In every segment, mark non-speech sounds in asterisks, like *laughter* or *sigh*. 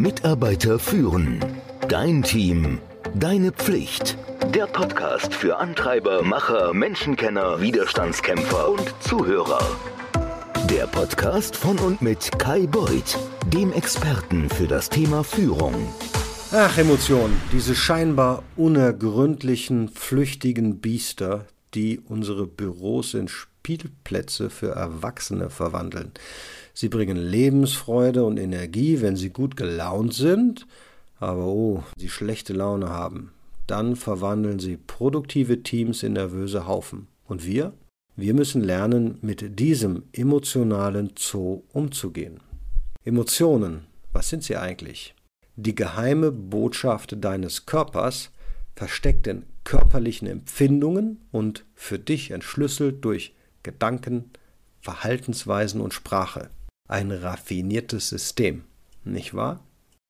Mitarbeiter führen. Dein Team. Deine Pflicht. Der Podcast für Antreiber, Macher, Menschenkenner, Widerstandskämpfer und Zuhörer. Der Podcast von und mit Kai Beuth, dem Experten für das Thema Führung. Ach, Emotionen, diese scheinbar unergründlichen, flüchtigen Biester, die unsere Büros in Spielplätze für Erwachsene verwandeln. Sie bringen Lebensfreude und Energie, wenn sie gut gelaunt sind, aber oh, sie schlechte Laune haben. Dann verwandeln sie produktive Teams in nervöse Haufen. Und wir? Wir müssen lernen, mit diesem emotionalen Zoo umzugehen. Emotionen, was sind sie eigentlich? Die geheime Botschaft deines Körpers, versteckt in körperlichen Empfindungen und für dich entschlüsselt durch Gedanken, Verhaltensweisen und Sprache ein raffiniertes System. Nicht wahr?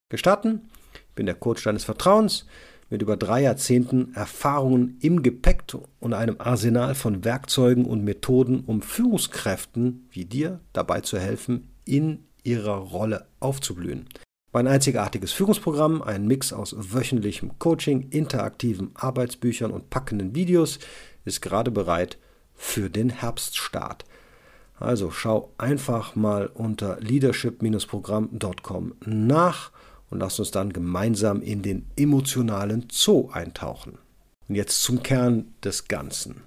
Gestatten? Ich bin der Coach deines Vertrauens mit über drei Jahrzehnten Erfahrungen im Gepäck und einem Arsenal von Werkzeugen und Methoden, um Führungskräften wie dir dabei zu helfen, in ihrer Rolle aufzublühen. Mein einzigartiges Führungsprogramm, ein Mix aus wöchentlichem Coaching, interaktiven Arbeitsbüchern und packenden Videos, ist gerade bereit für den Herbststart. Also schau einfach mal unter leadership-programm.com nach und lass uns dann gemeinsam in den emotionalen Zoo eintauchen. Und jetzt zum Kern des Ganzen.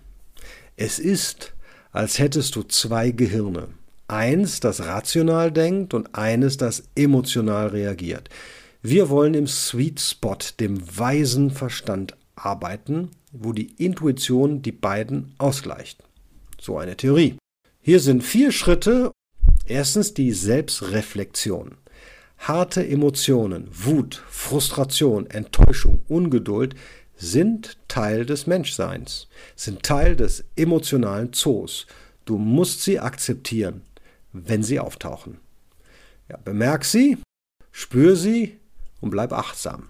Es ist, als hättest du zwei Gehirne. Eins, das rational denkt und eines, das emotional reagiert. Wir wollen im Sweet Spot, dem weisen Verstand, arbeiten, wo die Intuition die beiden ausgleicht. So eine Theorie. Hier sind vier Schritte. Erstens die Selbstreflexion. Harte Emotionen, Wut, Frustration, Enttäuschung, Ungeduld sind Teil des Menschseins, sind Teil des emotionalen Zoos. Du musst sie akzeptieren, wenn sie auftauchen. Ja, bemerk sie, spür sie und bleib achtsam.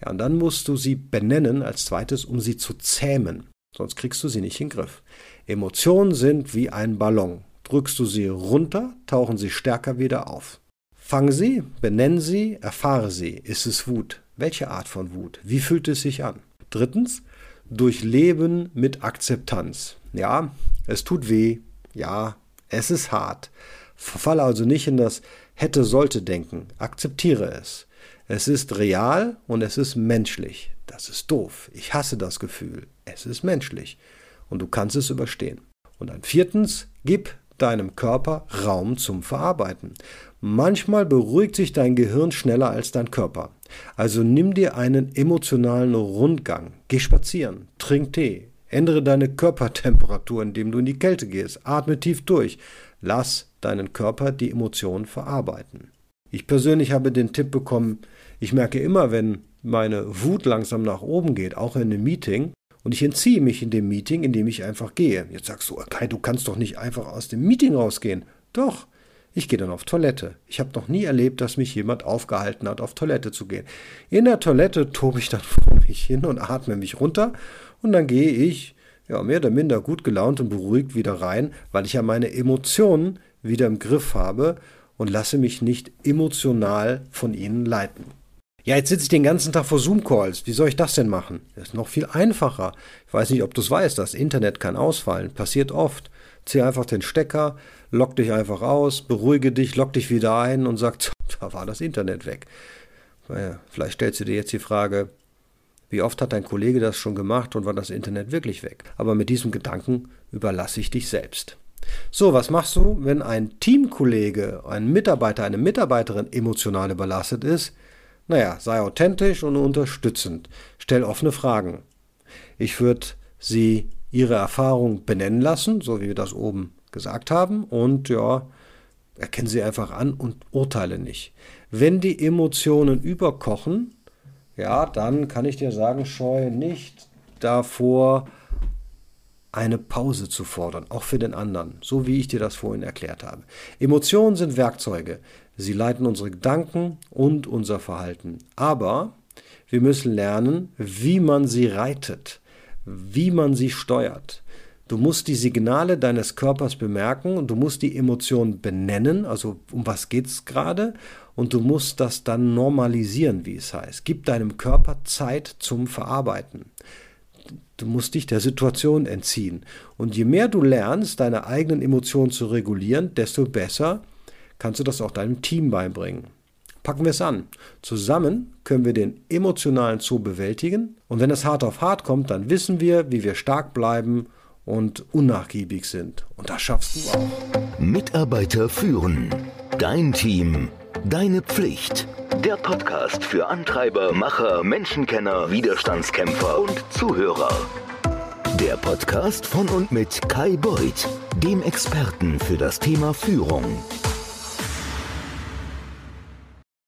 Ja, und dann musst du sie benennen als zweites, um sie zu zähmen. Sonst kriegst du sie nicht in den Griff. Emotionen sind wie ein Ballon. Drückst du sie runter, tauchen sie stärker wieder auf. Fang sie, benenn sie, erfahre sie. Ist es Wut? Welche Art von Wut? Wie fühlt es sich an? Drittens, durchleben mit Akzeptanz. Ja, es tut weh. Ja, es ist hart. Verfalle also nicht in das hätte, sollte denken. Akzeptiere es. Es ist real und es ist menschlich. Das ist doof. Ich hasse das Gefühl. Es ist menschlich und du kannst es überstehen. Und dann viertens, gib deinem Körper Raum zum Verarbeiten. Manchmal beruhigt sich dein Gehirn schneller als dein Körper. Also nimm dir einen emotionalen Rundgang, geh spazieren, trink Tee, ändere deine Körpertemperatur, indem du in die Kälte gehst, atme tief durch, lass deinen Körper die Emotionen verarbeiten. Ich persönlich habe den Tipp bekommen, ich merke immer, wenn meine Wut langsam nach oben geht, auch in einem Meeting, und ich entziehe mich in dem Meeting, indem ich einfach gehe. Jetzt sagst du, Kai, du kannst doch nicht einfach aus dem Meeting rausgehen. Doch, ich gehe dann auf Toilette. Ich habe noch nie erlebt, dass mich jemand aufgehalten hat, auf Toilette zu gehen. In der Toilette tobe ich dann *laughs* vor mich hin und atme mich runter und dann gehe ich, ja, mehr oder minder gut gelaunt und beruhigt wieder rein, weil ich ja meine Emotionen wieder im Griff habe und lasse mich nicht emotional von ihnen leiten. Ja, jetzt sitze ich den ganzen Tag vor Zoom-Calls. Wie soll ich das denn machen? Das ist noch viel einfacher. Ich weiß nicht, ob du es weißt, das Internet kann ausfallen. Passiert oft. Zieh einfach den Stecker, lock dich einfach aus, beruhige dich, lock dich wieder ein und sag, da war das Internet weg. Naja, vielleicht stellst du dir jetzt die Frage, wie oft hat dein Kollege das schon gemacht und war das Internet wirklich weg? Aber mit diesem Gedanken überlasse ich dich selbst. So, was machst du, wenn ein Teamkollege, ein Mitarbeiter, eine Mitarbeiterin emotional überlastet ist? Naja, sei authentisch und unterstützend. Stell offene Fragen. Ich würde sie ihre Erfahrung benennen lassen, so wie wir das oben gesagt haben, und ja, erkennen sie einfach an und urteile nicht. Wenn die Emotionen überkochen, ja, dann kann ich dir sagen, scheue nicht davor, eine Pause zu fordern, auch für den anderen, so wie ich dir das vorhin erklärt habe. Emotionen sind Werkzeuge. Sie leiten unsere Gedanken und unser Verhalten. Aber wir müssen lernen, wie man sie reitet, wie man sie steuert. Du musst die Signale deines Körpers bemerken und du musst die Emotionen benennen, also um was geht es gerade, und du musst das dann normalisieren, wie es heißt. Gib deinem Körper Zeit zum Verarbeiten. Du musst dich der Situation entziehen. Und je mehr du lernst, deine eigenen Emotionen zu regulieren, desto besser kannst du das auch deinem Team beibringen. Packen wir es an. Zusammen können wir den emotionalen Zoo bewältigen. Und wenn es hart auf hart kommt, dann wissen wir, wie wir stark bleiben und unnachgiebig sind. Und das schaffst du auch. Mitarbeiter führen. Dein Team. Deine Pflicht. Der Podcast für Antreiber, Macher, Menschenkenner, Widerstandskämpfer und Zuhörer. Der Podcast von und mit Kai Beuth, dem Experten für das Thema Führung.